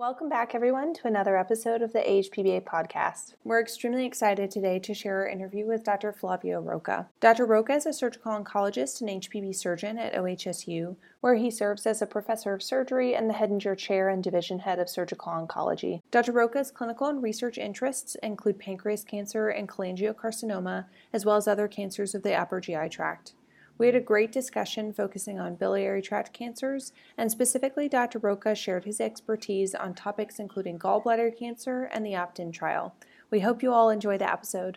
Welcome back, everyone, to another episode of the AHPBA podcast. We're extremely excited today to share our interview with Dr. Flavio Rocha. Dr. Rocha is a surgical oncologist and HPB surgeon at OHSU, where he serves as a professor of surgery and the Hedinger Chair and Division Head of Surgical Oncology. Dr. Rocha's clinical and research interests include pancreas cancer and cholangiocarcinoma, as well as other cancers of the upper GI tract. We had a great discussion focusing on biliary tract cancers, and specifically, Dr. Rocha shared his expertise on topics including gallbladder cancer and the OPT-IN trial. We hope you all enjoy the episode.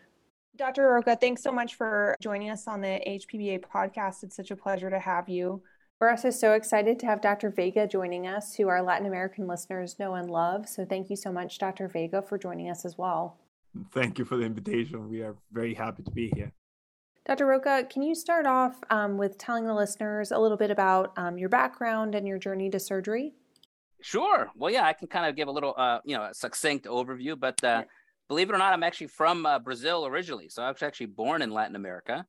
Dr. Rocha, thanks so much for joining us on the HPBA podcast. It's such a pleasure to have you. We're also so excited to have Dr. Vega joining us, who our Latin American listeners know and love. So thank you so much, Dr. Vega, for joining us as well. Thank you for the invitation. We are very happy to be here. Dr. Rocha, can you start off um, with telling the listeners a little bit about um, your background and your journey to surgery? Sure. Well, yeah, I can kind of give a little, uh, you know, a succinct overview. But uh, believe it or not, I'm actually from uh, Brazil originally, so I was actually born in Latin America.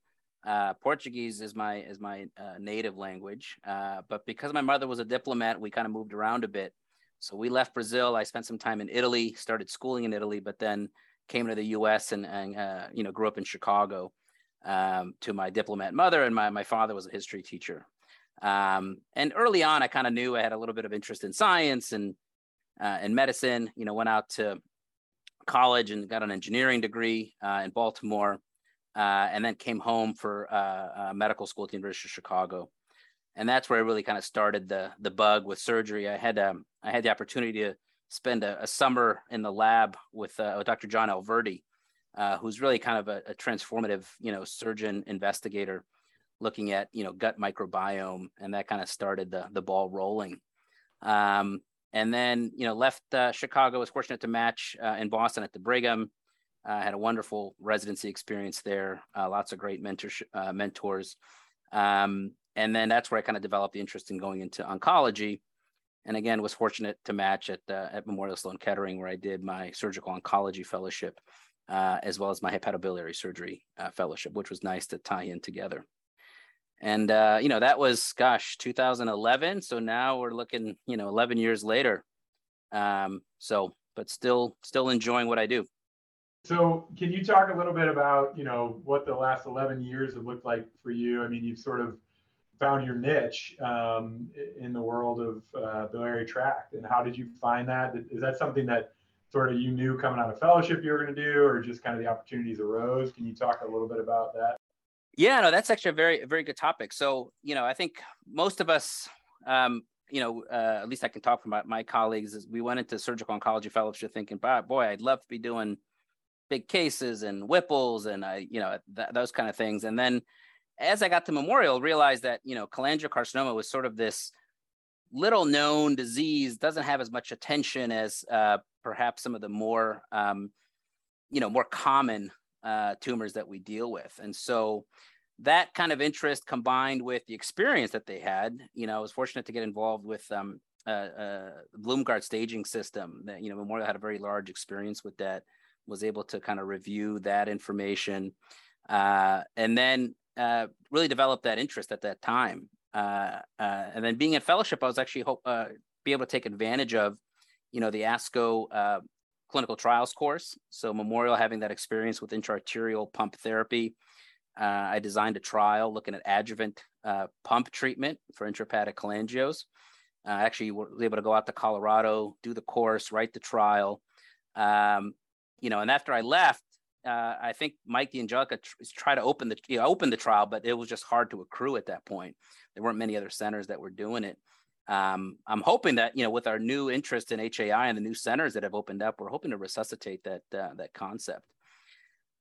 Uh, Portuguese is my is my uh, native language, uh, but because my mother was a diplomat, we kind of moved around a bit. So we left Brazil. I spent some time in Italy, started schooling in Italy, but then came to the U.S. and, and you know grew up in Chicago um, to my diplomat mother, and my, my father was a history teacher. Um, and early on, I kind of knew I had a little bit of interest in science and uh, and medicine. You know, went out to college and got an engineering degree uh, in Baltimore, uh, and then came home for uh, medical school at the University of Chicago. And that's where I really kind of started the the bug with surgery. I had um, I had the opportunity to spend a, a summer in the lab with uh, Dr. John Alverdy, uh, who's really kind of a, a, transformative, you know, surgeon investigator looking at, you know, gut microbiome. And that kind of started the, the ball rolling. Um, and then, you know, left uh, Chicago, was fortunate to match uh, in Boston at the Brigham. Uh, had a wonderful residency experience there, uh, lots of great mentors. Uh, mentors. Um, and then that's where I kind of developed the interest in going into oncology. And again, was fortunate to match at, at Memorial Sloan Kettering, where I did my surgical oncology fellowship uh, as well as my hepatobiliary surgery uh, fellowship, which was nice to tie in together. And uh, you know that was gosh 2011. So now we're looking you know 11 years later. Um, so but still still enjoying what I do. So can you talk a little bit about you know what the last 11 years have looked like for you? I mean you've sort of found your niche um, in the world of uh, biliary tract, and how did you find that? Is that something that sort of you knew coming out of fellowship you were going to do, or just kind of the opportunities arose? Can you talk a little bit about that? Yeah, no, that's actually a very, very good topic. So, you know, I think most of us, um, you know, uh, at least I can talk from my, colleagues, is we went into surgical oncology fellowship thinking, boy, I'd love to be doing big cases and Whipples and I, you know, th- those kind of things. And then as I got to Memorial, realized that, you know, cholangiocarcinoma was sort of this little known disease, doesn't have as much attention as uh, perhaps some of the more um, you know more common uh, tumors that we deal with. And so that kind of interest combined with the experience that they had you know i was fortunate to get involved with um, uh, uh, Blumgart staging system that you know memorial had a very large experience with that was able to kind of review that information uh, and then uh, really develop that interest at that time. Uh, uh, and then being in fellowship i was actually hope uh, be able to take advantage of you know, the ASCO uh, clinical trials course. So Memorial having that experience with intraarterial pump therapy. Uh, I designed a trial looking at adjuvant uh, pump treatment for intrahepatic cholangios. Uh, actually was able to go out to Colorado, do the course, write the trial. Um, you know, and after I left, uh, I think Mike D'Angelica tr- tried to open the you know, open the trial, but it was just hard to accrue at that point. There weren't many other centers that were doing it um, I'm hoping that you know with our new interest in HAI and the new centers that have opened up, we're hoping to resuscitate that uh, that concept.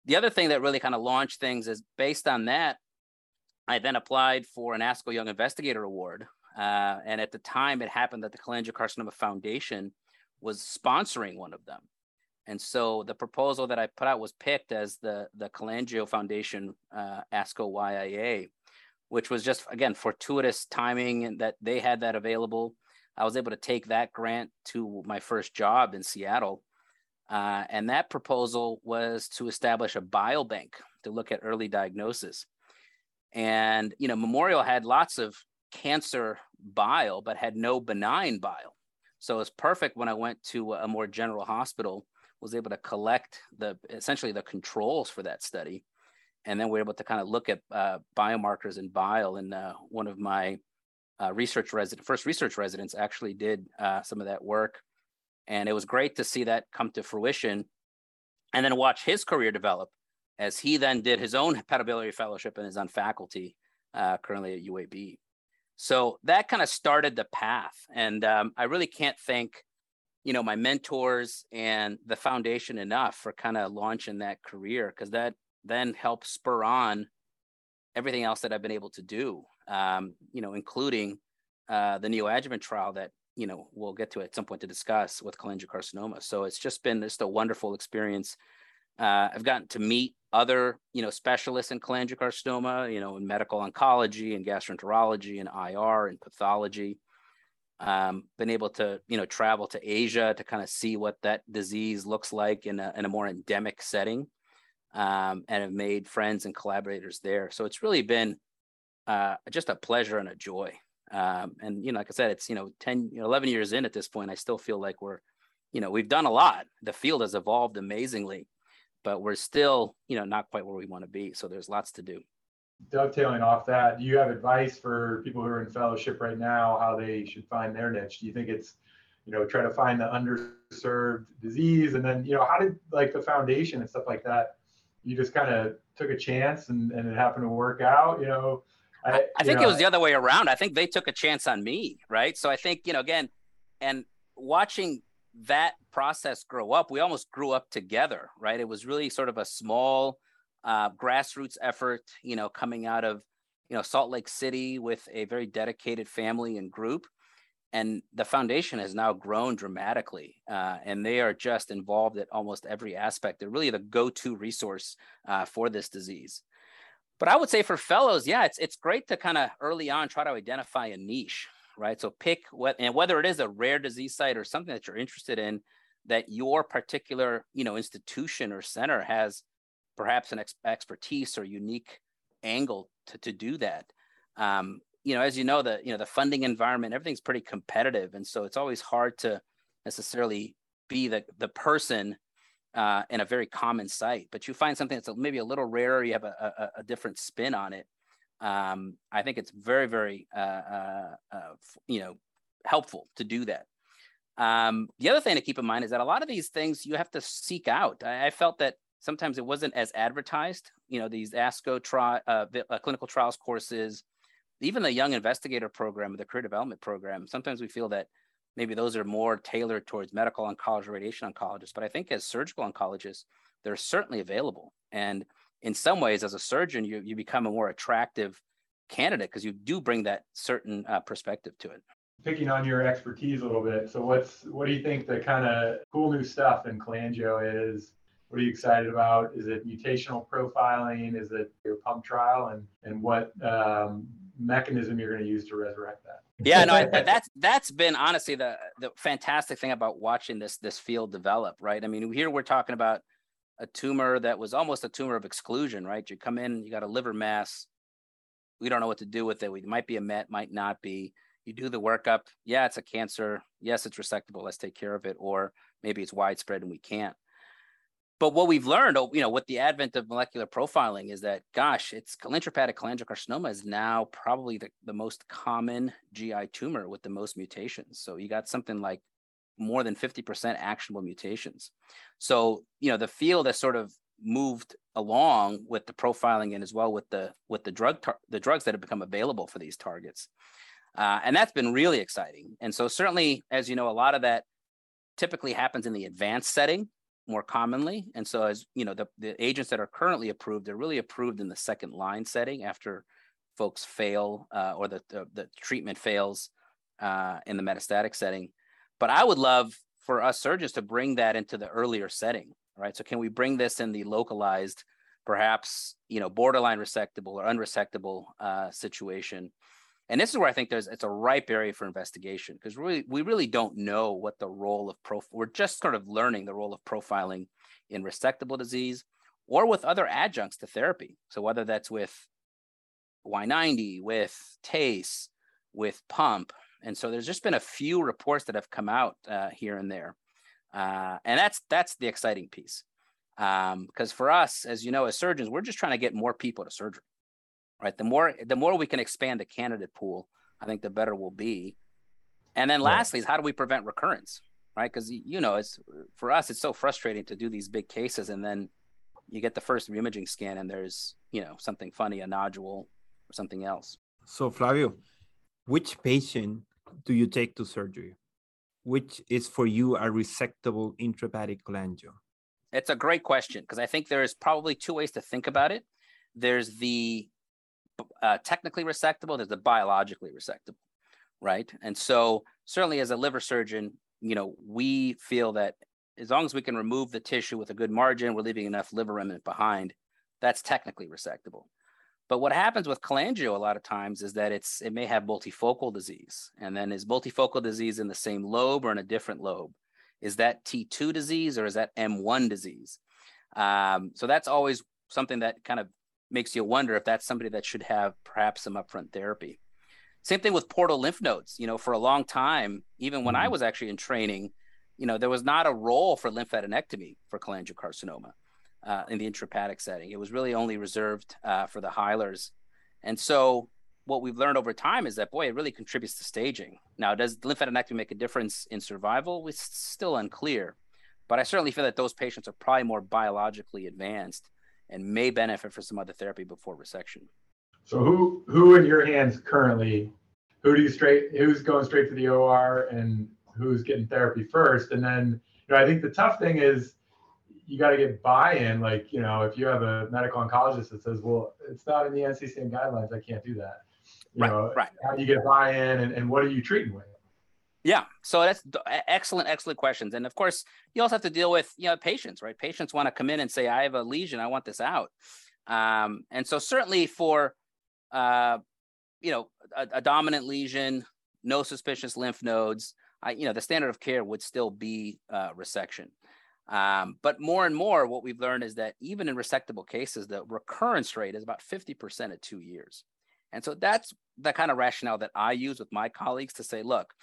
The other thing that really kind of launched things is based on that. I then applied for an ASCO Young Investigator Award, uh, and at the time, it happened that the Cholangiocarcinoma Foundation was sponsoring one of them, and so the proposal that I put out was picked as the the Cholangio Foundation uh, ASCO YIA which was just again fortuitous timing that they had that available. I was able to take that grant to my first job in Seattle. Uh, and that proposal was to establish a biobank to look at early diagnosis. And, you know, Memorial had lots of cancer bile, but had no benign bile. So it's perfect when I went to a more general hospital, was able to collect the essentially the controls for that study. And then we're able to kind of look at uh, biomarkers in bile. And uh, one of my uh, research resident, first research residents actually did uh, some of that work. And it was great to see that come to fruition and then watch his career develop as he then did his own hepatobiliary fellowship and is on faculty uh, currently at UAB. So that kind of started the path. And um, I really can't thank, you know, my mentors and the foundation enough for kind of launching that career because that then help spur on everything else that I've been able to do, um, you know, including uh, the neoadjuvant trial that, you know, we'll get to at some point to discuss with cholangiocarcinoma. So it's just been just a wonderful experience. Uh, I've gotten to meet other, you know, specialists in cholangiocarcinoma, you know, in medical oncology and gastroenterology and IR and pathology. Um, been able to, you know, travel to Asia to kind of see what that disease looks like in a, in a more endemic setting, um, and have made friends and collaborators there. So it's really been uh, just a pleasure and a joy. Um, and you know, like I said, it's you know, 10, you know, 11 years in at this point, I still feel like we're, you know, we've done a lot. The field has evolved amazingly but we're still, you know, not quite where we want to be. So there's lots to do. Dovetailing off that, do you have advice for people who are in fellowship right now, how they should find their niche? Do you think it's, you know, try to find the underserved disease and then, you know, how did like the foundation and stuff like that, you just kind of took a chance and, and it happened to work out, you know? I, I think know, it was the other way around. I think they took a chance on me, right? So I think, you know, again, and watching that process grow up, we almost grew up together, right? It was really sort of a small uh, grassroots effort, you know, coming out of, you know, Salt Lake City with a very dedicated family and group. And the foundation has now grown dramatically, uh, and they are just involved at almost every aspect. They're really the go-to resource uh, for this disease. But I would say for fellows, yeah, it's it's great to kind of early on try to identify a niche, right? So pick what and whether it is a rare disease site or something that you're interested in that your particular, you know, institution or center has perhaps an ex- expertise or unique angle to, to do that. Um, you know, as you know, the you know the funding environment, everything's pretty competitive, and so it's always hard to necessarily be the the person uh, in a very common site. But you find something that's maybe a little rarer, you have a, a, a different spin on it um, I think it's very, very, uh, uh, uh, you know, helpful to do that. Um, the other thing to keep in mind is that a lot of these things you have to seek out. I, I felt that sometimes it wasn't as advertised. You know, these ASCO tri- uh, uh, clinical trials courses, even the young investigator program, the career development program. Sometimes we feel that maybe those are more tailored towards medical oncology, radiation oncologists. But I think as surgical oncologists, they're certainly available. And in some ways, as a surgeon, you, you become a more attractive candidate because you do bring that certain uh, perspective to it. Picking on your expertise a little bit. So, what's what do you think the kind of cool new stuff in cholangio is? What are you excited about? Is it mutational profiling? Is it your pump trial? And and what um, mechanism you're going to use to resurrect that? Yeah, no, that's that's been honestly the the fantastic thing about watching this this field develop, right? I mean, here we're talking about a tumor that was almost a tumor of exclusion, right? You come in, you got a liver mass. We don't know what to do with it. We might be a met, might not be. You do the workup. Yeah, it's a cancer. Yes, it's resectable. Let's take care of it. Or maybe it's widespread and we can't. But what we've learned, oh, you know, with the advent of molecular profiling is that, gosh, it's cholangiohepatic cholangiocarcinoma is now probably the, the most common GI tumor with the most mutations. So you got something like more than 50% actionable mutations. So, you know, the field has sort of moved along with the profiling and as well with the with the drug tar- the drugs that have become available for these targets. Uh, and that's been really exciting. And so certainly, as you know, a lot of that typically happens in the advanced setting more commonly. And so as you know, the, the agents that are currently approved, they're really approved in the second line setting after folks fail uh, or the, the, the, treatment fails uh, in the metastatic setting. But I would love for us surgeons to bring that into the earlier setting, right? So can we bring this in the localized, perhaps you know borderline resectable or unresectable uh, situation? And this is where I think there's it's a ripe area for investigation because really we really don't know what the role of prof. We're just sort of learning the role of profiling in resectable disease or with other adjuncts to therapy. So whether that's with Y90, with TACE, with pump, And so there's just been a few reports that have come out uh, here and there. Uh, and that's that's the exciting piece. Because um, for us, as you know, as surgeons, we're just trying to get more people to surgery. Right. The more the more we can expand the candidate pool, I think the better we'll be. And then lastly is how do we prevent recurrence? Right. Because you know, it's for us, it's so frustrating to do these big cases and then you get the first imaging scan and there's, you know, something funny, a nodule or something else. So Flavio, which patient do you take to surgery? Which is for you a resectable intrahepatic cholangio? It's a great question because I think there's probably two ways to think about it. There's the uh, technically resectable, there's the biologically resectable, right? And so certainly as a liver surgeon, you know, we feel that as long as we can remove the tissue with a good margin, we're leaving enough liver remnant behind, that's technically resectable. But what happens with cholangio a lot of times is that it's it may have multifocal disease. And then is multifocal disease in the same lobe or in a different lobe? Is that T2 disease or is that M1 disease? Um, so that's always something that kind of makes you wonder if that's somebody that should have perhaps some upfront therapy. Same thing with portal lymph nodes. You know, for a long time, even when mm-hmm. I was actually in training, you know, there was not a role for lymphadenectomy for cholangiocarcinoma uh, in the intrahepatic setting. It was really only reserved uh, for the hilars. And so what we've learned over time is that, boy, it really contributes to staging. Now, does lymphadenectomy make a difference in survival? It's still unclear. But I certainly feel that those patients are probably more biologically advanced and may benefit from some other therapy before resection. So who who in your hands currently, who do you straight who's going straight to the OR and who's getting therapy first? And then you know, I think the tough thing is you got to get buy-in. Like, you know, if you have a medical oncologist that says, well, it's not in the NCCN guidelines, I can't do that. You right, know, right. how do you get buy-in and, and what are you treating with? Yeah, so that's excellent, excellent questions. And of course, you also have to deal with you know patients, right? Patients want to come in and say, "I have a lesion, I want this out." Um, and so certainly for uh, you know a, a, dominant lesion, no suspicious lymph nodes, I, you know the standard of care would still be uh, resection. Um, but more and more, what we've learned is that even in resectable cases, the recurrence rate is about 50% at two years. And so that's the kind of rationale that I use with my colleagues to say, look,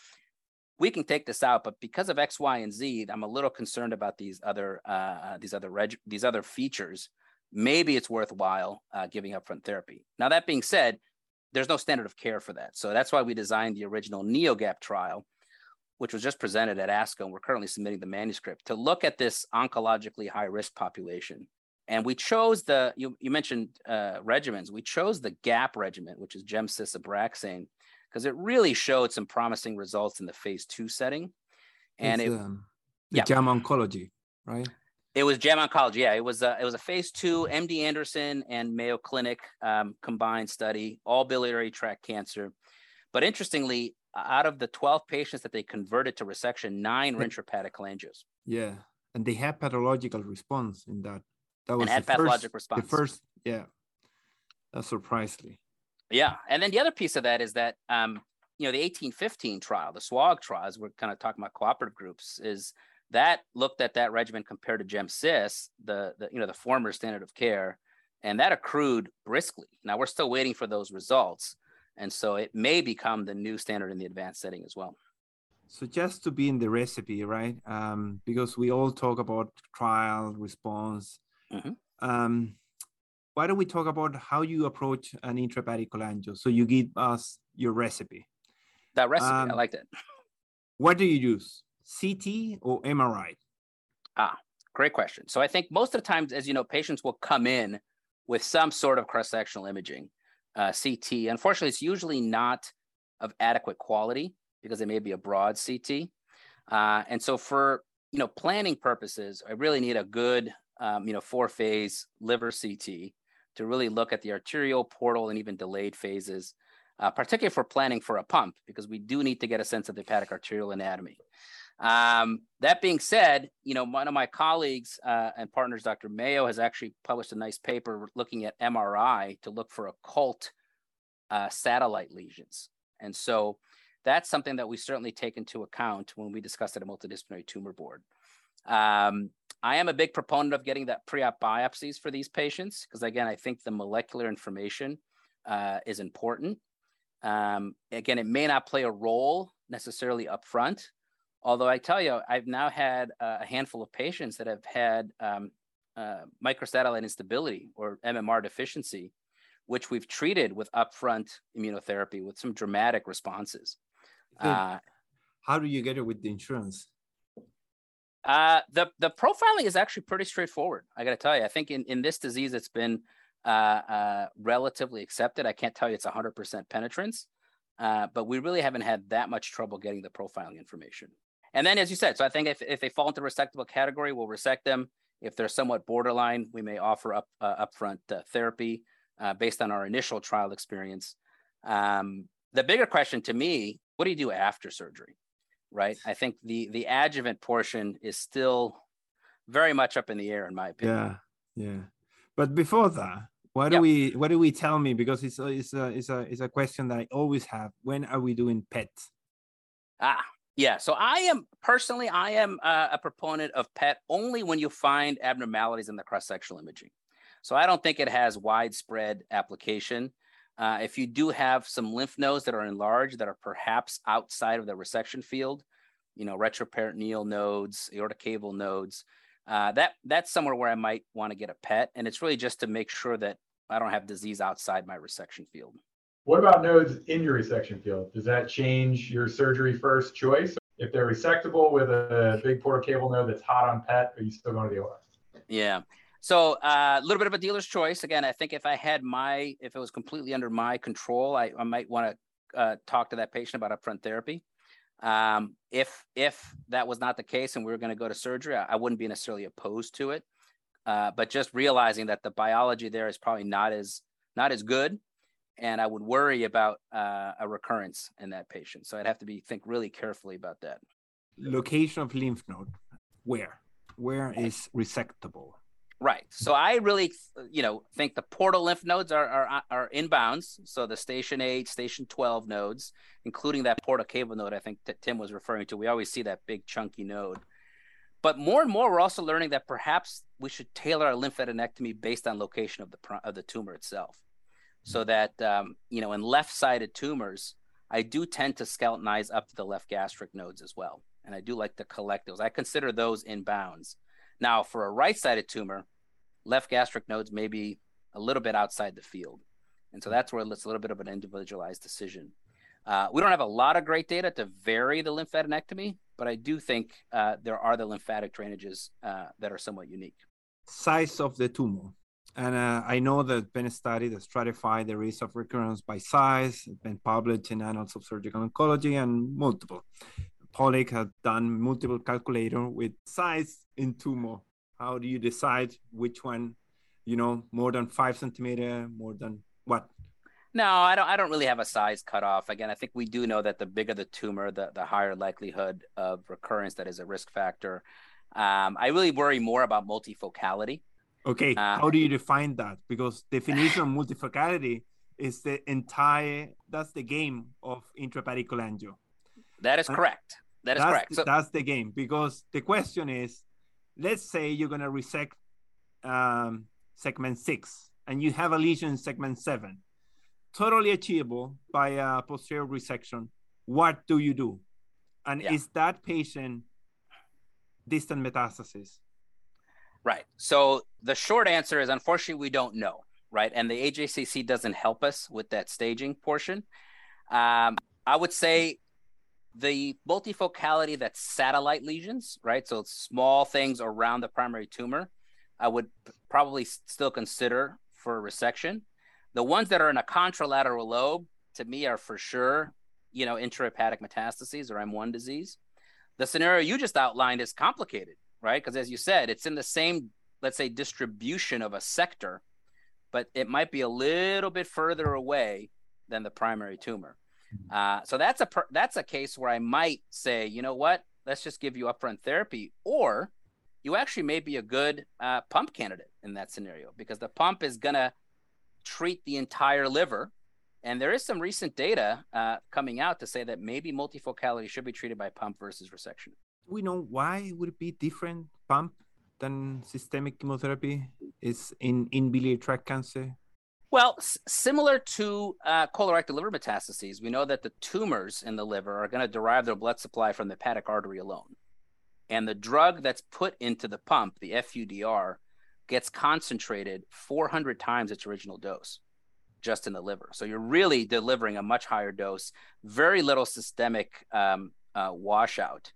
we can take this out, but because of X, Y, and Z, I'm a little concerned about these other uh, uh these other reg- these other features. Maybe it's worthwhile uh, giving upfront therapy. Now that being said, there's no standard of care for that, so that's why we designed the original NeoGAP trial, which was just presented at ASCO, and we're currently submitting the manuscript to look at this oncologically high risk population. And we chose the, you, you mentioned uh, regimens, we chose the GAP regimen, which is gemcis Abraxane, because it really showed some promising results in the phase two setting. And it's, it, um, yeah. JAMA Oncology, right? It was JAMA Oncology. Yeah, it was a, it was a phase two MD Anderson and Mayo Clinic um, combined study, all biliary tract cancer. But interestingly, out of the 12 patients that they converted to resection, nine were intrahepatic cholangios. Yeah. And they had pathological response in that. That was and had the pathologic first, response. The first, yeah. That's surprisingly. Yeah. And then the other piece of that is that, um, you know, the 1815 trial, the SWOG trials, we're kind of talking about cooperative groups, is that looked at that regimen compared to GemCis, the, the, you know, the former standard of care, and that accrued briskly. Now we're still waiting for those results. And so it may become the new standard in the advanced setting as well. So just to be in the recipe, right? Um, because we all talk about trial response. Mm-hmm. Um, why don't we talk about how you approach an intrahepatic cholangio? So you give us your recipe. That recipe, um, I like that. What do you use, CT or MRI? Ah, great question. So I think most of the times, as you know, patients will come in with some sort of cross-sectional imaging uh, CT. Unfortunately, it's usually not of adequate quality because it may be a broad CT. Uh, and so for you know planning purposes, I really need a good um, you know four phase liver CT to really look at the arterial, portal, and even delayed phases, uh, particularly for planning for a pump because we do need to get a sense of the hepatic arterial anatomy. Um, that being said, you know, one of my colleagues uh, and partners, Dr. Mayo, has actually published a nice paper looking at MRI to look for occult uh, satellite lesions. And so that's something that we certainly take into account when we discuss at a multidisciplinary tumor board. Um, I am a big proponent of getting that pre-op biopsies for these patients because, again, I think the molecular information uh, is important. Um, again, it may not play a role necessarily up front, although I tell you, I've now had a handful of patients that have had um, uh, microsatellite instability or MMR deficiency, which we've treated with upfront immunotherapy with some dramatic responses. Uh, how do you get it with the insurance? Uh, the the profiling is actually pretty straightforward. I got to tell you, I think in, in this disease, it's been uh, uh, relatively accepted. I can't tell you it's 100% penetrance, uh, but we really haven't had that much trouble getting the profiling information. And then, as you said, so I think if, if they fall into resectable category, we'll resect them. If they're somewhat borderline, we may offer up uh, upfront therapy based on our initial trial experience. Um, the bigger question to me, what do you do after surgery? Right. I think the the adjuvant portion is still very much up in the air, in my opinion. Yeah, yeah. But before that, what do we what do we tell me? Because it's a, it's a it's a it's a question that I always have. When are we doing PET? Ah, yeah. So I am personally, I am uh, a proponent of PET only when you find abnormalities in the cross-sectional imaging. So I don't think it has widespread application. Uh, if you do have some lymph nodes that are enlarged that are perhaps outside of the resection field, you know, retroperitoneal nodes, aortocaval nodes, uh, that that's somewhere where I might want to get a PET, and it's really just to make sure that I don't have disease outside my resection field. What about nodes in your resection field? Does that change your surgery first choice? If they're resectable with a big portocaval node that's hot on PET, are you still going to the OR? Yeah. So uh, a uh, little bit of a dealer's choice. Again, I think if I had my, if it was completely under my control, I, I might want to uh, talk to that patient about upfront therapy. Um, if if that was not the case and we were going to go to surgery, I, I, wouldn't be necessarily opposed to it. Uh, but just realizing that the biology there is probably not as not as good, and I would worry about uh, a recurrence in that patient. So I'd have to be think really carefully about that. Location of lymph node, where where is resectable? Right. So I really, you know, think the portal lymph nodes are are, are inbounds. So the station eight, station twelve nodes, including that portocaval node, I think that Tim was referring to. We always see that big chunky node. But more and more, we're also learning that perhaps we should tailor our lymphadenectomy based on location of the of the tumor itself. So that um, you know, in left-sided tumors, I do tend to skeletonize up to the left gastric nodes as well, and I do like to collect those. I consider those inbounds. Now, for a right sided tumor, left gastric nodes may be a little bit outside the field. And so that's where it's a little bit of an individualized decision. Uh, we don't have a lot of great data to vary the lymphadenectomy, but I do think uh, there are the lymphatic drainages uh, that are somewhat unique. Size of the tumor. And uh, I know there's been a study that stratified the risk of recurrence by size. It's been published in Annals of Surgical Oncology and multiple. Pawlik has done multiple calculator with size in tumor. How do you decide which one, you know, more than five centimeter, more than what? No, I don't. I don't really have a size cutoff. Again, I think we do know that the bigger the tumor, the the higher likelihood of recurrence that is a risk factor. Um, I really worry more about multifocality. Okay, uh, how do you define that? Because definition of multifocality is the entire. That's the game of intrahepatic cholangio. That is correct. That is that's, correct. So, that's the game because the question is, let's say you're gonna resect um, segment six and you have a lesion in segment seven, totally achievable by a posterior resection. What do you do? And yeah. is that patient distant metastasis? Right. So the short answer is unfortunately we don't know. Right, and the AJCC doesn't help us with that staging portion. Um, I would say the multifocality that's satellite lesions, right? So small things around the primary tumor, I would probably still consider for resection. The ones that are in a contralateral lobe, to me, are for sure, you know, intrahepatic metastases or M1 disease. The scenario you just outlined is complicated, right? Because as you said, it's in the same, let's say, distribution of a sector, but it might be a little bit further away than the primary tumor. Uh, so that's a per- that's a case where I might say, you know what, let's just give you upfront therapy, or you actually may be a good uh, pump candidate in that scenario because the pump is gonna treat the entire liver, and there is some recent data uh, coming out to say that maybe multifocality should be treated by pump versus resection. We know why would be different pump than systemic chemotherapy is in in biliary tract cancer Well, s- similar to uh, colorectal liver metastases, we know that the tumors in the liver are going to derive their blood supply from the hepatic artery alone. And the drug that's put into the pump, the FUDR, gets concentrated 400 times its original dose just in the liver. So you're really delivering a much higher dose, very little systemic um, uh, washout.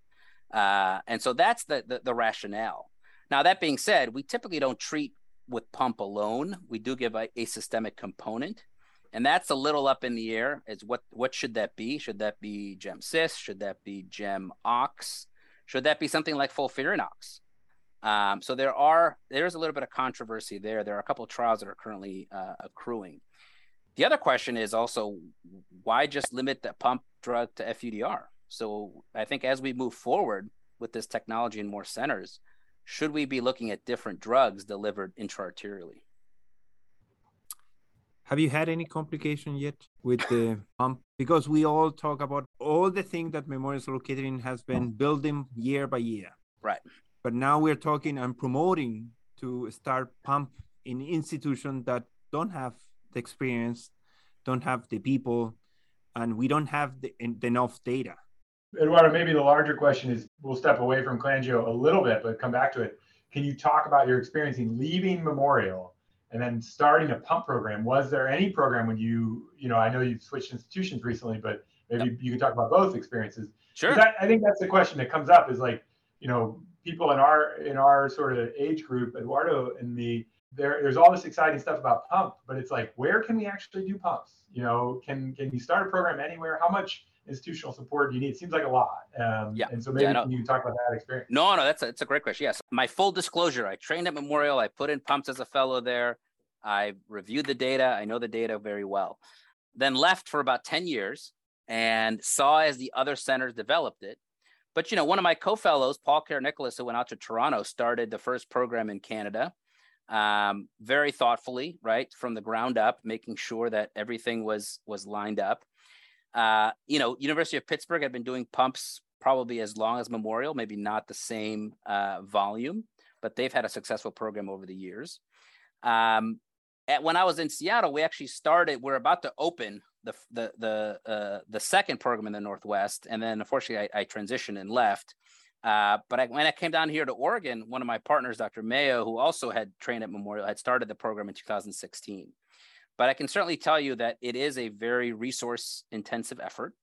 Uh, and so that's the, the, the rationale. Now, that being said, we typically don't treat with pump alone. We do give a, a systemic component. And that's a little up in the air. Is what what should that be? Should that be Gem Cis? Should that be Gem Ox? Should that be something like FOLFIRINOX? Um, so there are there's a little bit of controversy there. There are a couple of trials that are currently uh, accruing. The other question is also why just limit the pump drug to FUDR? So I think as we move forward with this technology in more centers, should we be looking at different drugs delivered intraarterially? Have you had any complication yet with the pump? Because we all talk about all the things that Memorial Sloan Kettering has been building year by year. Right. But now we're talking and promoting to start pump in institutions that don't have the experience, don't have the people, and we don't have the, enough data. Eduardo, maybe the larger question is we'll step away from cholangio a little bit, but come back to it. Can you talk about your experience in leaving Memorial and then starting a pump program? Was there any program when you, you know, I know you've switched institutions recently, but maybe yep. you could talk about both experiences. Sure. That, I think that's the question that comes up is like, you know, people in our in our sort of age group, Eduardo and me, there, there's all this exciting stuff about pump, but it's like, where can we actually do pumps? You know, can can you start a program anywhere? How much institutional support do you need? It seems like a lot. Um, yeah. And so maybe yeah, can you talk about that experience? No, no, that's a, that's a great question. Yes. My full disclosure, I trained at Memorial. I put in pumps as a fellow there. I reviewed the data. I know the data very well. Then left for about 10 years and saw as the other centers developed it. But, you know, one of my co-fellows, Paul Karanicolas, who went out to Toronto, started the first program in Canada um, very thoughtfully, right, from the ground up, making sure that everything was was lined up. Uh, you know, University of Pittsburgh had been doing pumps probably as long as Memorial, maybe not the same uh, volume, but they've had a successful program over the years. Um, at, when I was in Seattle, we actually started. We're about to open the the the uh, the second program in the Northwest, and then unfortunately I, I transitioned and left. Uh, but I, when I came down here to Oregon, one of my partners, Dr. Mayo, who also had trained at Memorial, had started the program in 2016. But I can certainly tell you that it is a very resource intensive effort.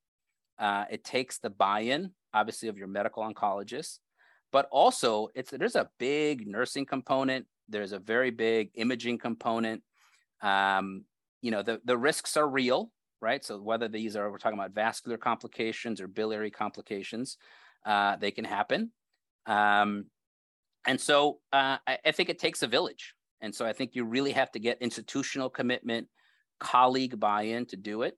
Uh, it takes the buy-in, obviously, of your medical oncologist, but also it's there's a big nursing component. There's a very big imaging component. Um, you know, the the risks are real, right? So whether these are we're talking about vascular complications or biliary complications, uh, they can happen. Um, and so uh, I, I, think it takes a village. And so I think you really have to get institutional commitment, colleague buy-in to do it.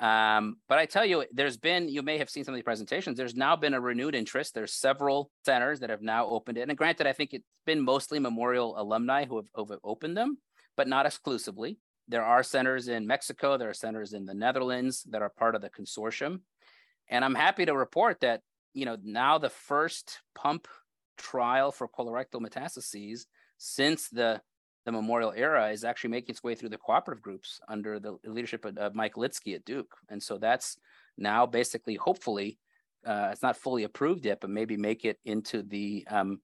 Um, but I tell you, there's been, you may have seen some of the presentations, there's now been a renewed interest. There's several centers that have now opened it. And granted, I think it's been mostly Memorial alumni who have, who have opened them, but not exclusively. There are centers in Mexico, there are centers in the Netherlands that are part of the consortium. And I'm happy to report that you know, now the first pump trial for colorectal metastases since the the memorial era is actually making its way through the cooperative groups under the leadership of, of Mike Lidsky at Duke. And so that's now basically, hopefully, uh, it's not fully approved yet, but maybe make it into the, um,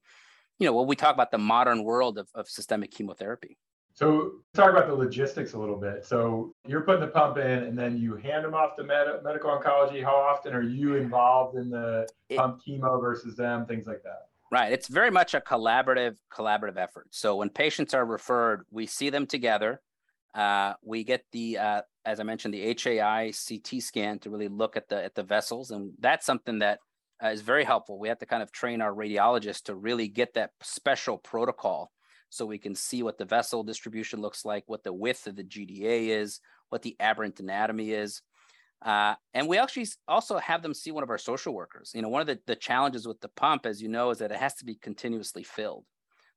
you know, when we talk about the modern world of, of systemic chemotherapy. So talk about the logistics a little bit. So you're putting the pump in, and then you hand them off to med- medical oncology. How often are you involved in the it, pump chemo versus them, things like that? Right. It's very much a collaborative collaborative effort. So when patients are referred, we see them together. Uh, we get the, uh, as I mentioned, the HAI CT scan to really look at the at the vessels, and that's something that uh, is very helpful. We have to kind of train our radiologists to really get that special protocol so we can see what the vessel distribution looks like, what the width of the GDA is, what the aberrant anatomy is. Uh, and we actually also have them see one of our social workers. You know, one of the, the challenges with the pump, as you know, is that it has to be continuously filled.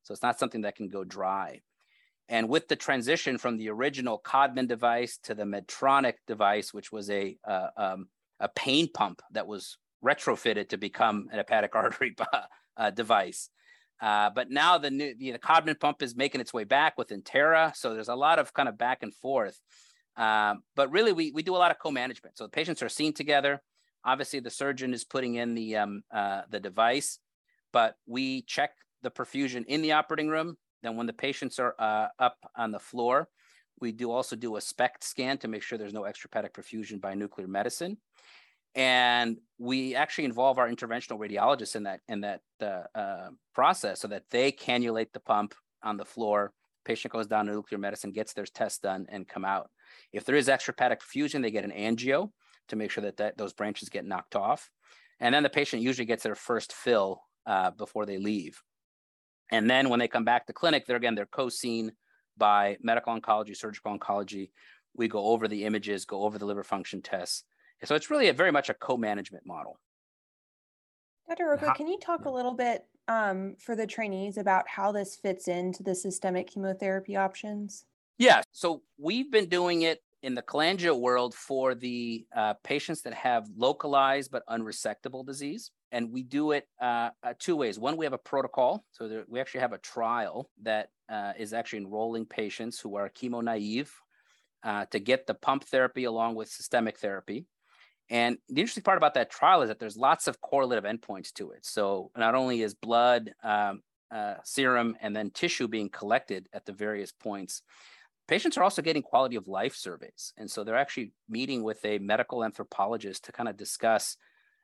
So it's not something that can go dry. And with the transition from the original Codman device to the Medtronic device, which was a, uh, um, a pain pump that was retrofitted to become an hepatic artery uh, device, Uh, but now the new the, the Codman pump is making its way back with Intera, so there's a lot of kind of back and forth. Um, but really, we we do a lot of co-management. So the patients are seen together. Obviously, the surgeon is putting in the um, uh, the device, but we check the perfusion in the operating room. Then, when the patients are uh, up on the floor, we do also do a SPECT scan to make sure there's no extrahepatic perfusion by nuclear medicine and we actually involve our interventional radiologists in that in that uh, uh, process so that they cannulate the pump on the floor patient goes down to nuclear medicine gets their test done and come out if there is extrahepatic perfusion they get an angio to make sure that, that those branches get knocked off and then the patient usually gets their first fill uh, before they leave and then when they come back to clinic they're again they're co-seen by medical oncology surgical oncology we go over the images go over the liver function tests so it's really a very much a co-management model. Dr. Rocha, can you talk a little bit um, for the trainees about how this fits into the systemic chemotherapy options? Yeah, so we've been doing it in the cholangio world for the uh, patients that have localized but unresectable disease. And we do it uh, uh, two ways. One, we have a protocol. So there, we actually have a trial that uh, is actually enrolling patients who are chemo naive uh, to get the pump therapy along with systemic therapy. And the interesting part about that trial is that there's lots of correlative endpoints to it. So not only is blood, um, uh, serum, and then tissue being collected at the various points, patients are also getting quality of life surveys. And so they're actually meeting with a medical anthropologist to kind of discuss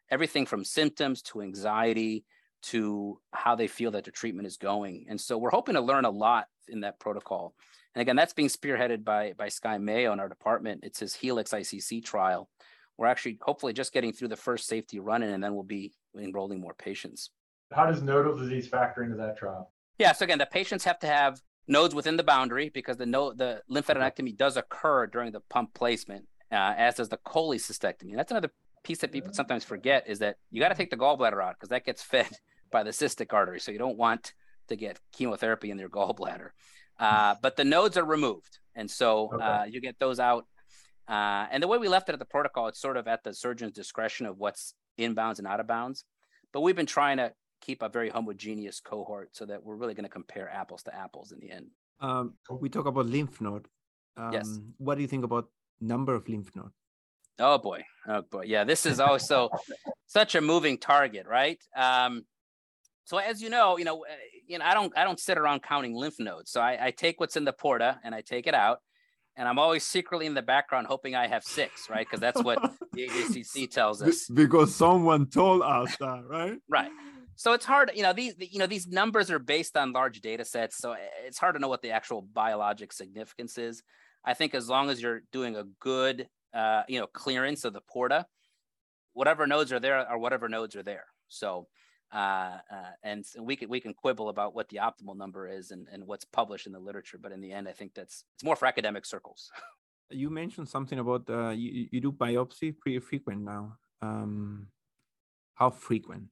everything from symptoms to anxiety to how they feel that the treatment is going. And so we're hoping to learn a lot in that protocol. And again, that's being spearheaded by, by Skye Mayo in our department. It's his Helix ICC trial we're actually hopefully just getting through the first safety run in, and then we'll be enrolling more patients. How does nodal disease factor into that trial? Yeah, so again, the patients have to have nodes within the boundary because the node, the lymphadenectomy does occur during the pump placement, uh, as does the cholecystectomy. That's another piece that people sometimes forget is that you got to take the gallbladder out because that gets fed by the cystic artery. So you don't want to get chemotherapy in your gallbladder. Uh, but the nodes are removed. And so okay. uh, you get those out uh, and the way we left it at the protocol, it's sort of at the surgeon's discretion of what's inbounds and out of bounds. But we've been trying to keep a very homogeneous cohort so that we're really going to compare apples to apples in the end. Um, we talk about lymph node. Um, yes. What do you think about number of lymph node? Oh boy, oh boy, yeah. This is also such a moving target, right? Um, so as you know, you know, uh, you know, I don't, I don't sit around counting lymph nodes. So I, I take what's in the porta and I take it out, and I'm always secretly in the background hoping I have six, right? Because that's what the AJCC tells us. Because someone told us that, right? Right. So it's hard, you know, these you know these numbers are based on large data sets, so it's hard to know what the actual biologic significance is. I think as long as you're doing a good, uh, you know, clearance of the porta, whatever nodes are there or whatever nodes are there. So uh, uh, and we can we can quibble about what the optimal number is and, and what's published in the literature, but in the end, I think that's it's more for academic circles. You mentioned something about uh, you you do biopsy pretty frequent now. Um, how frequent?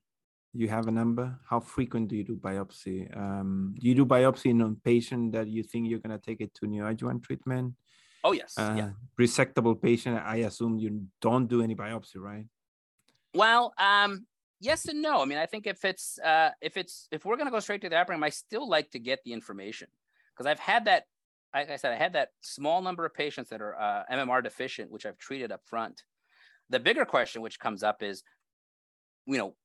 You have a number? How frequent do you do biopsy? Um, do you do biopsy in a patient that you think you're gonna take it to neoadjuvant treatment? Oh yes. Uh, yeah. Resectable patient. I assume you don't do any biopsy, right? Well, um, yes and no. I mean, I think if it's uh, if it's if we're going to go straight to the operating room, I still like to get the information because I've had that. Like I said, I had that small number of patients that are uh, MMR deficient, which I've treated up front. The bigger question which comes up is, you know,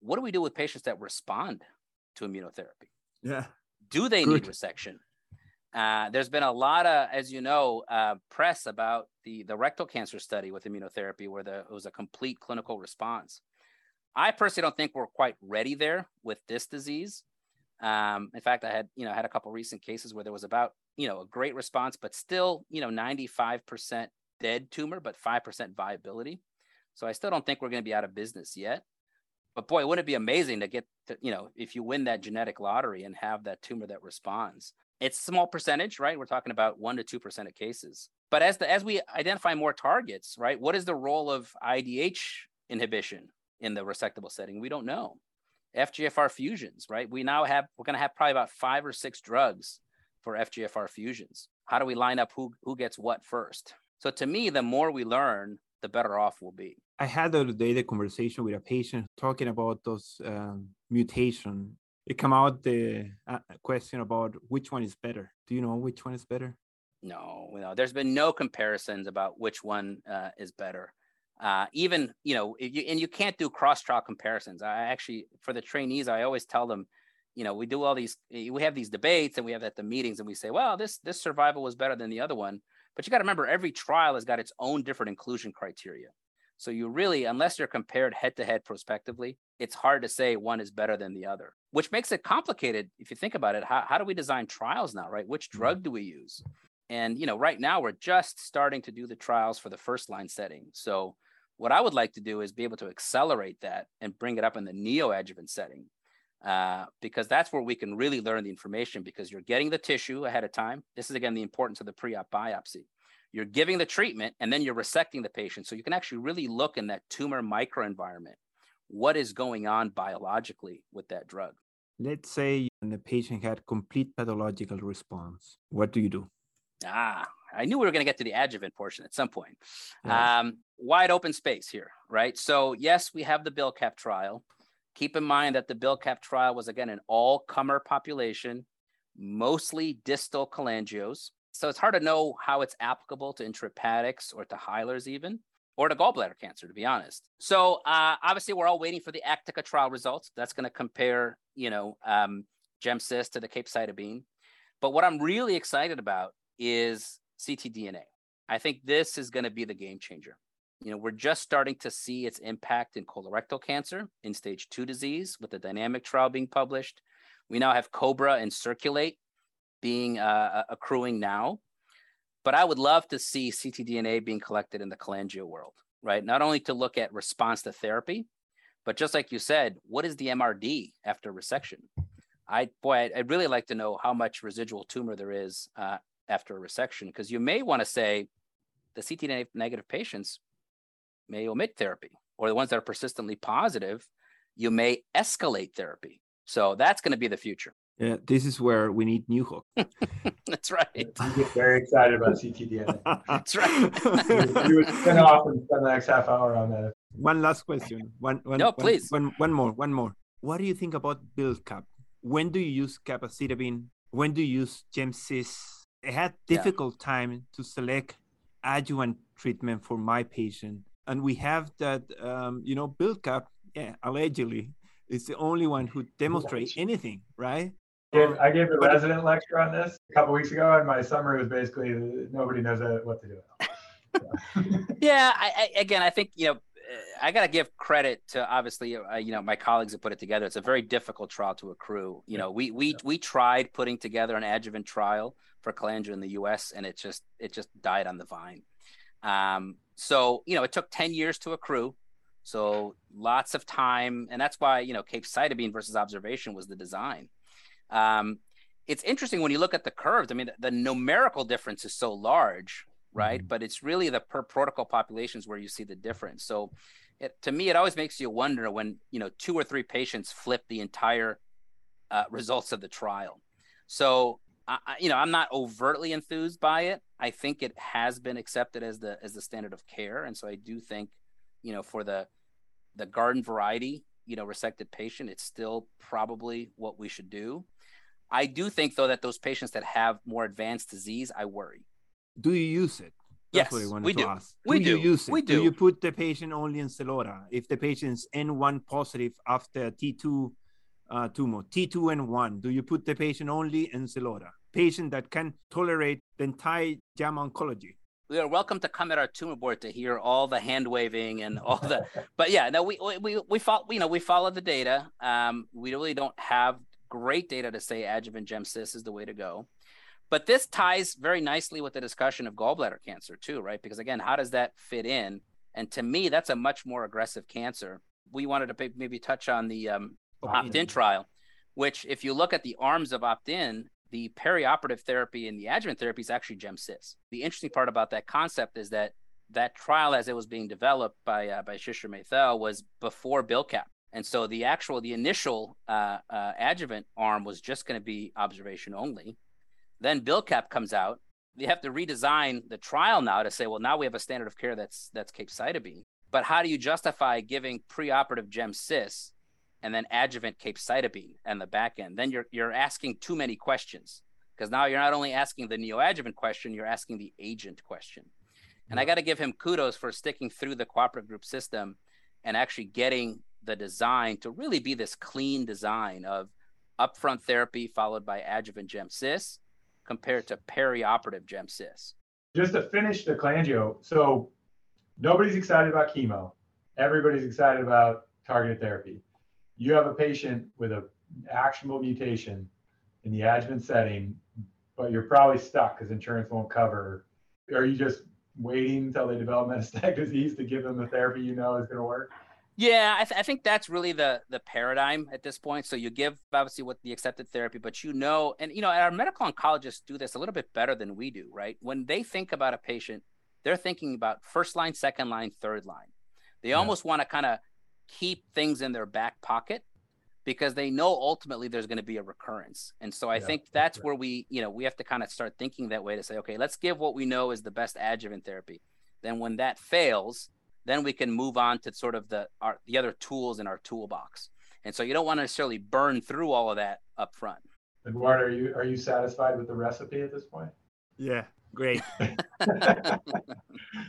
what do we do with patients that respond to immunotherapy? Yeah. Do they Good. need resection? Uh, there's been a lot of, as you know, uh, press about the the rectal cancer study with immunotherapy, where the, it was a complete clinical response. I personally don't think we're quite ready there with this disease. Um, in fact, I had you know had a couple recent cases where there was about you know a great response, but still you know 95% dead tumor, but 5% viability. So I still don't think we're going to be out of business yet. But boy, wouldn't it be amazing to get to, you know if you win that genetic lottery and have that tumor that responds? It's a small percentage, right? We're talking about one to two percent of cases. But as the as we identify more targets, right? What is the role of IDH inhibition? in the resectable setting? We don't know. FGFR fusions, right? We now have, we're going to have probably about five or six drugs for FGFR fusions. How do we line up who, who gets what first? So to me, the more we learn, the better off we'll be. I had the other day the conversation with a patient talking about those um, mutation it come out the uh, question about which one is better. Do you know which one is better? No, no. There's been no comparisons about which one uh, is better. Uh, even you know, you, and you can't do cross trial comparisons. I actually, for the trainees, I always tell them, you know, we do all these, we have these debates, and we have at the meetings, and we say, well, this this survival was better than the other one. But you got to remember, every trial has got its own different inclusion criteria. So you really, unless you're compared head to head prospectively, it's hard to say one is better than the other, which makes it complicated. If you think about it, how, how do we design trials now, right? Which mm-hmm. drug do we use? And, you know, right now we're just starting to do the trials for the first line setting. So what I would like to do is be able to accelerate that and bring it up in the neoadjuvant setting. Uh, because that's where we can really learn the information because you're getting the tissue ahead of time. This is again the importance of the pre-op biopsy. You're giving the treatment and then you're resecting the patient. So you can actually really look in that tumor microenvironment. What is going on biologically with that drug? Let's say the patient had complete pathological response. What do you do? Ah, I knew we were going to get to the adjuvant portion at some point. Yeah. Um, wide open space here, right? So, yes, we have the BILCAP trial. Keep in mind that the BILCAP trial was, again, an all comer population, mostly distal cholangios. So, it's hard to know how it's applicable to intrahepatics or to hilars, even, or to gallbladder cancer, to be honest. So, uh, obviously, we're all waiting for the ACTICCA trial results. That's going to compare, you know, um, GemCis to the capecitabine. But what I'm really excited about is ctDNA. I think this is going to be the game changer. You know, we're just starting to see its impact in colorectal cancer in stage two disease with the dynamic trial being published. We now have Cobra and Circulate being uh, accruing now. But I would love to see ctDNA being collected in the cholangio world, right? Not only to look at response to therapy, but just like you said, what is the MRD after resection? I boy, I'd really like to know how much residual tumor there is uh, after a resection because you may want to say the ctDNA negative patients may omit therapy, or the ones that are persistently positive, you may escalate therapy. So that's going to be the future. Yeah, this is where we need new hook. that's right. I get very excited about ctDNA. that's right. you would spin off and spend the next half hour on that. One last question. One, one, no, please. One, one more. One more. What do you think about BILCAP? When do you use capecitabine? When do you use GemCis? I had difficult yeah. time to select adjuvant treatment for my patient, and we have that um, you know BILCAP, yeah, allegedly is the only one who demonstrates anything, right? I gave a resident lecture on this a couple weeks ago, and my summary was basically nobody knows what to do. yeah, I, I, again, I think you know I got to give credit to obviously, uh, you know, my colleagues that put it together. It's a very difficult trial to accrue. You know, we we we tried putting together an adjuvant trial for cholangio in the U.S. and it just it just died on the vine. Um, so you know, it took ten years to accrue. So lots of time, and that's why you know capecitabine versus observation was the design. Um, it's interesting when you look at the curves. I mean, the, the numerical difference is so large right? Mm-hmm. But it's really the per protocol populations where you see the difference. So it, to me, it always makes you wonder when, you know, two or three patients flip the entire uh, results of the trial. So, I, you know, I'm not overtly enthused by it. I think it has been accepted as the as the standard of care, and so I do think, you know, for the the garden variety, you know, resected patient, it's still probably what we should do. I do think though that those patients that have more advanced disease, I worry do you use it? That's yes, we do. Ask. We do. do. You use it? We do. Do you put the patient only in Xeloda if the patient's N1 positive after T2 uh, tumor, T2 and 1? Do you put the patient only in Xeloda? Patient that can tolerate the entire JAMA oncology. We are welcome to come at our tumor board to hear all the hand waving and all the. but yeah, no, we we we follow. You know, we follow the data. Um, we really don't have great data to say adjuvant GemCis is the way to go. But this ties very nicely with the discussion of gallbladder cancer too, right? Because again, how does that fit in? And to me, that's a much more aggressive cancer. We wanted to maybe touch on the um, opt-in trial, which, if you look at the arms of opt-in, the perioperative therapy and the adjuvant therapy is actually GemCis. The interesting part about that concept is that that trial, as it was being developed by uh, by Shishir Maithel, was before BILCAP, and so the actual the initial uh, uh, adjuvant arm was just going to be observation only then BILCAP comes out. You have to redesign the trial now to say, well, now we have a standard of care that's that's capecitabine. But how do you justify giving preoperative GemCis and then adjuvant capecitabine and the back end, then you're you're asking too many questions because now you're not only asking the neoadjuvant question, you're asking the agent question. And I got to give him kudos for sticking through the cooperative group system and actually getting the design to really be this clean design of upfront therapy followed by adjuvant GemCis compared to perioperative GemCis. Just to finish the cholangio, so nobody's excited about chemo. Everybody's excited about targeted therapy. You have a patient with an actionable mutation in the adjuvant setting, but you're probably stuck because insurance won't cover. Are you just waiting until they develop metastatic disease to give them the therapy you know is going to work? Yeah, I, th- I, think that's really the the paradigm at this point. So you give obviously what the accepted therapy, but you know, and you know, our medical oncologists do this a little bit better than we do, right? When they think about a patient, they're thinking about first line, second line, third line. They yeah. almost want to kind of keep things in their back pocket because they know ultimately there's going to be a recurrence. And so I yeah, think that's right. where we, you know, we have to kind of start thinking that way to say, okay, let's give what we know is the best adjuvant therapy. Then when that fails, then we can move on to sort of the our, the other tools in our toolbox. And so you don't want to necessarily burn through all of that up front. Eduardo, are you are you satisfied with the recipe at this point? Yeah, great. that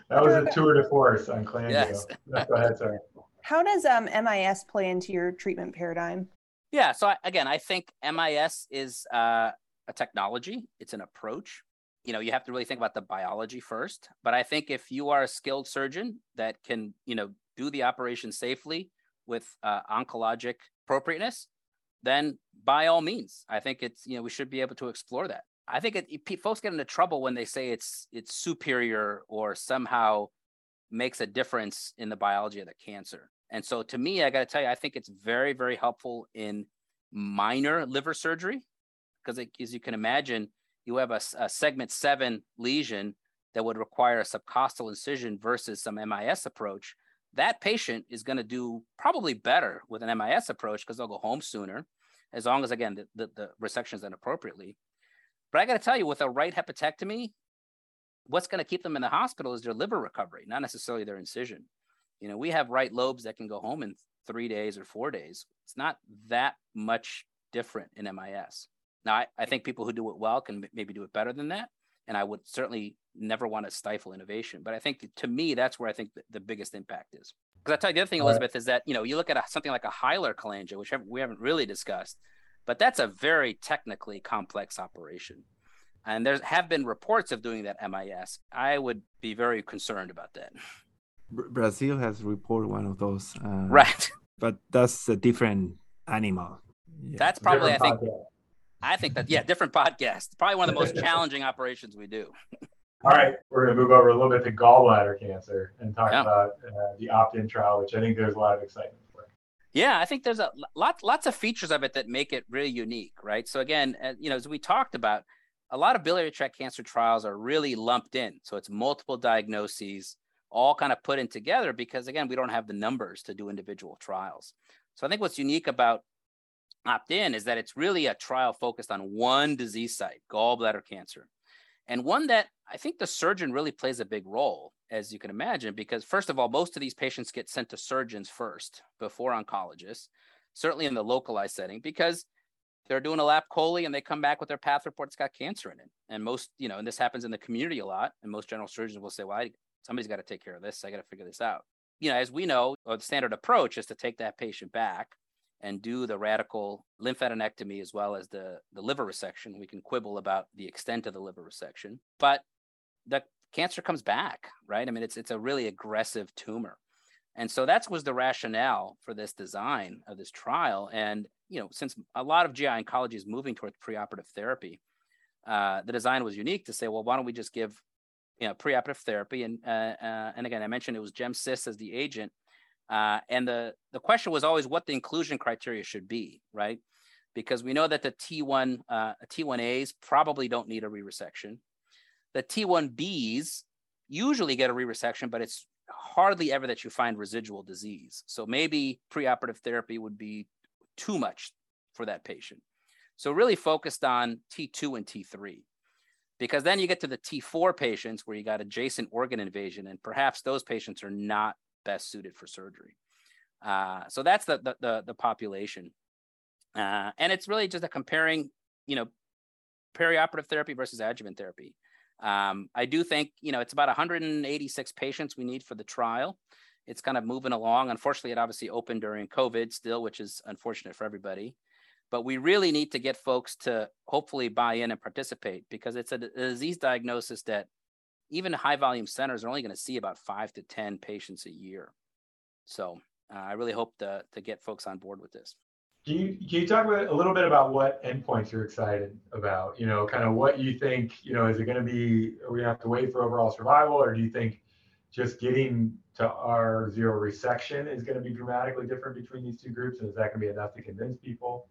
was a tour de force on cholangio. Yes. Go ahead, sorry. How does um, MIS play into your treatment paradigm? Yeah, so I, again, I think MIS is uh, a technology. It's an approach you know you have to really think about the biology first but i think if you are a skilled surgeon that can you know do the operation safely with uh, oncologic appropriateness then by all means i think it's you know we should be able to explore that i think it, folks get into trouble when they say it's it's superior or somehow makes a difference in the biology of the cancer and so to me i got to tell you i think it's very very helpful in minor liver surgery because as you can imagine you have a, a segment seven lesion that would require a subcostal incision versus some MIS approach, that patient is going to do probably better with an MIS approach because they'll go home sooner, as long as again the, the, the resection is done appropriately. But I got to tell you, with a right hepatectomy, what's going to keep them in the hospital is their liver recovery, not necessarily their incision. You know, we have right lobes that can go home in three days or four days. It's not that much different in MIS. Now, I, I think people who do it well can maybe do it better than that. And I would certainly never want to stifle innovation. But I think to me, that's where I think the, the biggest impact is. Because I tell you, the other thing, Elizabeth, right. is that, you know, you look at a, something like a hilar cholangio, which we haven't really discussed, but that's a very technically complex operation. And there have been reports of doing that MIS. I would be very concerned about that. Brazil has reported one of those. Uh, right. But that's a different animal. Yeah. That's probably, I think, I think that yeah, different podcast. Probably one of the most challenging operations we do. All right, we're going to move over a little bit to gallbladder cancer and talk yeah. about uh, the opt-in trial, which I think there's a lot of excitement for. Yeah, I think there's a lot, lots of features of it that make it really unique, right? So again, uh, you know, as we talked about, a lot of biliary tract cancer trials are really lumped in. So it's multiple diagnoses, all kind of put in together because again, we don't have the numbers to do individual trials. So I think what's unique about opt in is that it's really a trial focused on one disease site, gallbladder cancer, and one that I think the surgeon really plays a big role, as you can imagine, because first of all, most of these patients get sent to surgeons first before oncologists, certainly in the localized setting, because they're doing a lap chole and they come back with their path report, it's got cancer in it. And most, you know, and this happens in the community a lot. And most general surgeons will say, well, I, somebody's got to take care of this. I got to figure this out. You know, as we know, the standard approach is to take that patient back and do the radical lymphadenectomy as well as the, the liver resection. We can quibble about the extent of the liver resection, but the cancer comes back, right? I mean, it's it's a really aggressive tumor. And so that was the rationale for this design of this trial. And you know, since a lot of GI oncology is moving towards preoperative therapy, uh, the design was unique to say, well, why don't we just give you know preoperative therapy? And uh, uh, and again, I mentioned it was GemCis as the agent, uh, and the, the question was always what the inclusion criteria should be, right? Because we know that the T1, uh, T1As probably don't need a re-resection. The T1Bs usually get a re-resection, but it's hardly ever that you find residual disease. So maybe preoperative therapy would be too much for that patient. So really focused on T2 and T3 because then you get to the T4 patients where you got adjacent organ invasion, and perhaps those patients are not best suited for surgery. Uh, so that's the, the, the, the population. Uh, and it's really just a comparing, you know, perioperative therapy versus adjuvant therapy. Um, I do think, you know, it's about 186 patients we need for the trial. It's kind of moving along. Unfortunately, it obviously opened during COVID still, which is unfortunate for everybody. But we really need to get folks to hopefully buy in and participate because it's a, a disease diagnosis that even high volume centers are only going to see about five to 10 patients a year. So uh, I really hope to, to get folks on board with this. Can you, can you talk a little bit about what endpoints you're excited about? You know, kind of what you think, you know, is it going to be, are we have to wait for overall survival or do you think just getting to R zero resection is going to be dramatically different between these two groups? And is that going to be enough to convince people?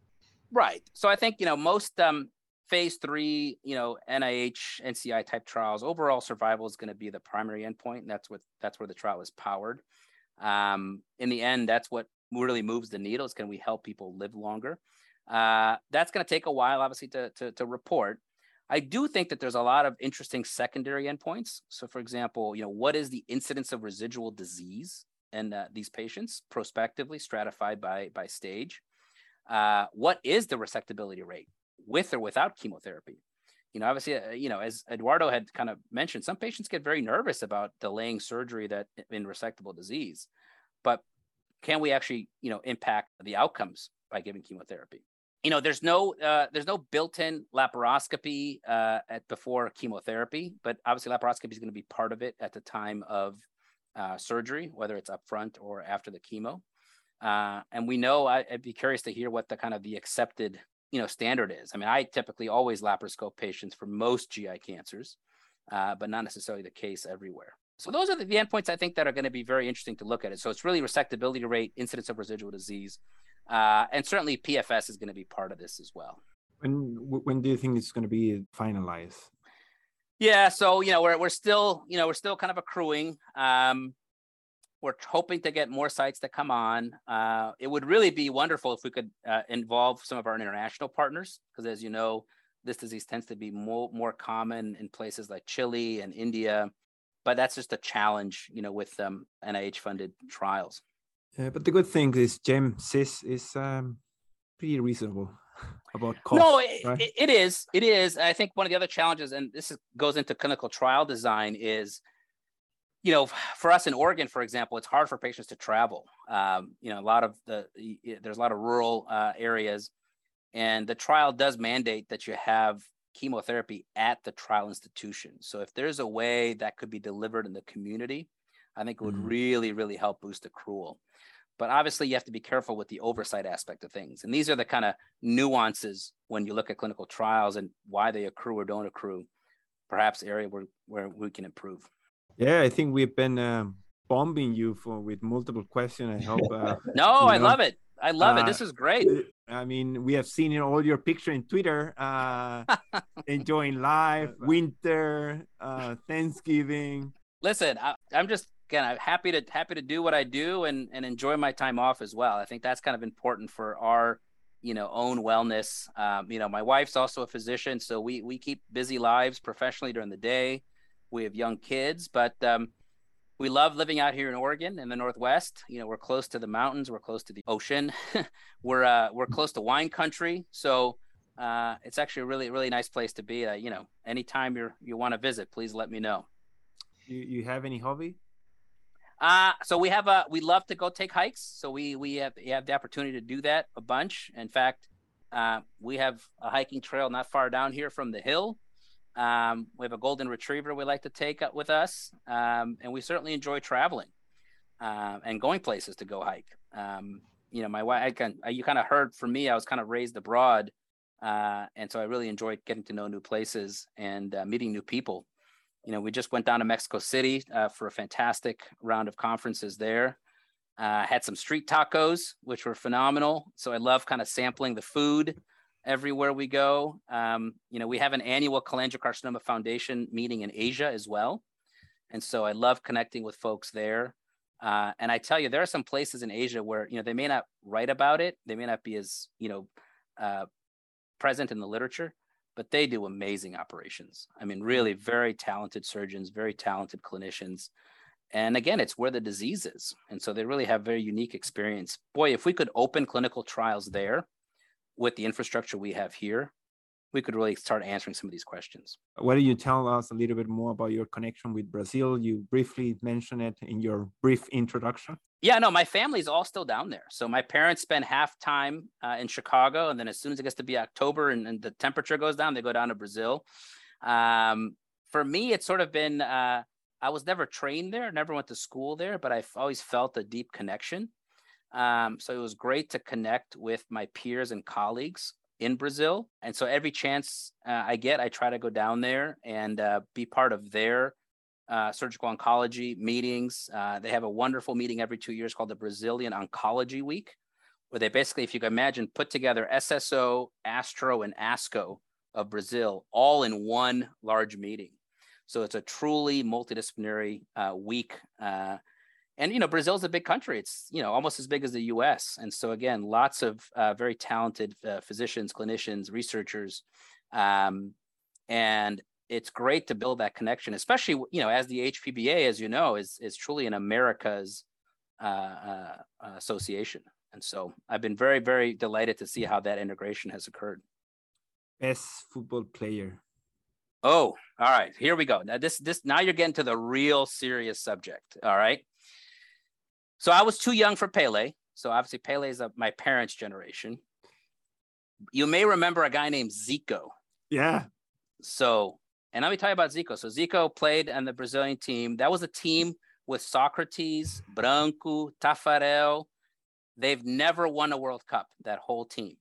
Right. So I think, you know, most um, phase three, you know, NIH, NCI type trials, overall survival is going to be the primary endpoint. And that's what, that's where the trial is powered. Um, in the end, that's what really moves the needle is can we help people live longer? Uh, that's going to take a while, obviously, to, to, to report. I do think that there's a lot of interesting secondary endpoints. So, for example, you know, what is the incidence of residual disease in uh, these patients, prospectively stratified by by stage? Uh, what is the resectability rate with or without chemotherapy? You know, obviously, uh, you know, as Eduardo had kind of mentioned, some patients get very nervous about delaying surgery that in resectable disease, but can we actually, you know, impact the outcomes by giving chemotherapy? You know, there's no uh, there's no built-in laparoscopy uh, at before chemotherapy, but obviously laparoscopy is going to be part of it at the time of uh, surgery, whether it's up front or after the chemo. Uh, and we know I, would be curious to hear what the kind of the accepted you know standard is. I mean, I typically always laparoscope patients for most GI cancers, uh, but not necessarily the case everywhere. So those are the, the endpoints I think that are going to be very interesting to look at it. So it's really resectability rate, incidence of residual disease, uh, and certainly PFS is going to be part of this as well. When when do you think it's going to be finalized? Yeah, so you know we're we're still you know we're still kind of accruing. Um, we're hoping to get more sites to come on. Uh, it would really be wonderful if we could uh, involve some of our international partners, because as you know, this disease tends to be more more common in places like Chile and India but that's just a challenge, you know, with um, NIH funded trials. Yeah, but the good thing is Jim GemCis is um, pretty reasonable about cost. No, it, right? it is. It is. I think one of the other challenges, and this is, goes into clinical trial design, is you know, for us in Oregon, for example, it's hard for patients to travel. Um, you know, a lot of the there's a lot of rural uh, areas, and the trial does mandate that you have chemotherapy at the trial institution. So if there's a way that could be delivered in the community, I think it would mm-hmm. really, really help boost accrual. But obviously, you have to be careful with the oversight aspect of things. And these are the kind of nuances when you look at clinical trials and why they accrue or don't accrue, perhaps area where, where we can improve. Yeah, I think we've been um, bombing you for with multiple questions. I hope. Uh, no, I know, love it. I love uh, it. This is great. I mean, we have seen in all your picture in Twitter, uh, enjoying life, winter, uh, Thanksgiving. Listen, I, am just again, I'm happy to happy to do what I do and and enjoy my time off as well. I think that's kind of important for our you know own wellness. Um, you know, my wife's also a physician, so we we keep busy lives professionally during the day. We have young kids, but um, we love living out here in Oregon in the Northwest. You know, we're close to the mountains, we're close to the ocean, we're uh, we're close to wine country. So uh, it's actually a really really nice place to be. Uh, you know, anytime you're you want to visit, please let me know. You you have any hobby? Uh so we have a we love to go take hikes. So we we have we have the opportunity to do that a bunch. In fact, uh, we have a hiking trail not far down here from the hill um, we have a golden retriever we like to take with us, um, and we certainly enjoy traveling uh, and going places to go hike. Um, you know, my wife, I can, you kind of heard from me, I was kind of raised abroad, uh, and so I really enjoyed getting to know new places and uh, meeting new people. You know, we just went down to Mexico City uh, for a fantastic round of conferences there. Uh, had some street tacos, which were phenomenal. So I love kind of sampling the food everywhere we go. Um, you know, we have an annual cholangiocarcinoma foundation meeting in Asia as well. And so I love connecting with folks there. Uh, and I tell you, there are some places in Asia where, you know, they may not write about it. They may not be as, you know, uh, present in the literature, but they do amazing operations. I mean, really very talented surgeons, very talented clinicians. and again, it's where the disease is. And so they really have very unique experience. Boy, if we could open clinical trials there with the infrastructure we have here, we could really start answering some of these questions. Why don't you tell us a little bit more about your connection with Brazil? You briefly mentioned it in your brief introduction. Yeah, no, my family's all still down there. So my parents spend half time uh, in Chicago, and then as soon as it gets to be October and, and the temperature goes down, they go down to Brazil. Um, for me, it's sort of been uh, I was never trained there, never went to school there, but I've always felt a deep connection. Um, so it was great to connect with my peers and colleagues in Brazil. And so every chance uh, I get, I try to go down there and uh, be part of their uh, surgical oncology meetings. Uh, they have a wonderful meeting every two years called the Brazilian Oncology Week, where they basically, if you can imagine, put together SSO, Astro, and ASCO of Brazil all in one large meeting. So it's a truly multidisciplinary uh, week. And you know, Brazil's a big country. It's you know almost as big as the U.S. And so again, lots of uh, very talented uh, physicians, clinicians, researchers, um, and it's great to build that connection, especially you know as the HPBA, as you know, is is truly an America's uh, uh, association. And so I've been very very delighted to see how that integration has occurred. Best football player Oh, all right. Here we go. Now this this now you're getting to the real serious subject. All right. So I was too young for Pele. So obviously Pele is of my parents' generation. You may remember a guy named Zico. Yeah. So, and let me tell you about Zico. So Zico played on the Brazilian team. That was a team with Socrates, Branco, Taffarel. They've never won a World Cup, that whole team.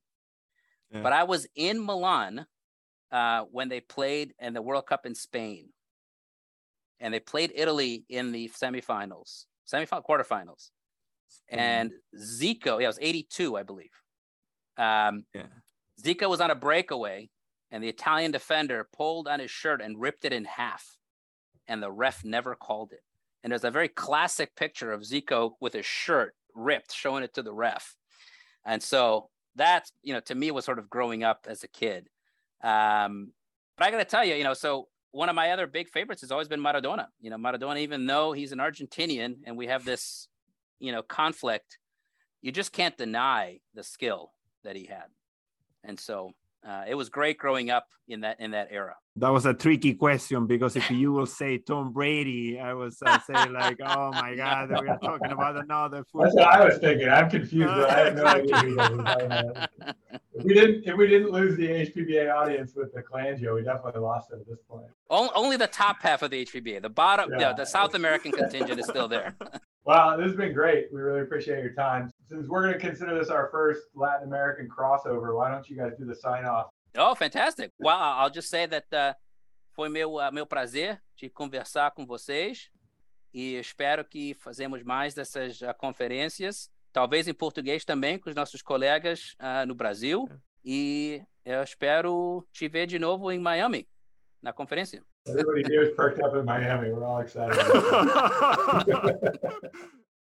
Yeah. But I was in Milan uh, when they played in the World Cup in Spain, and they played Italy in the semifinals, semifinal quarterfinals, and Zico, yeah, it was '82, I believe. Um, yeah. Zico was on a breakaway, and the Italian defender pulled on his shirt and ripped it in half, and the ref never called it. And there's a very classic picture of Zico with his shirt ripped, showing it to the ref. And so that's, you know, to me was sort of growing up as a kid. Um, but I got to tell you, you know, so one of my other big favorites has always been Maradona. You know, Maradona, even though he's an Argentinian and we have this, you know, conflict, you just can't deny the skill that he had. And so uh, it was great growing up in that in that era. That was a tricky question because if you will say Tom Brady, I was uh, saying like, oh my God, we are talking about another. Football. That's what I was thinking. I'm confused. I have no idea. if we didn't, if we didn't lose the HPBA audience with the Cholangio, we definitely lost it at this point. Only the top half of the HPBA, the bottom, yeah. the South American contingent is still there. Wow, this has been great. We really appreciate your time. Since we're going to consider this our first Latin American crossover, why don't you guys do the sign off? Oh, fantastic. Well, I'll just say that uh, foi meu, uh, meu prazer de conversar com vocês e espero que fazemos mais dessas uh, conferências, talvez em português também, com os nossos colegas uh, no Brasil. É. E eu espero te ver de novo em Miami, na conferência. Everybody here is perked up in Miami. We're all excited.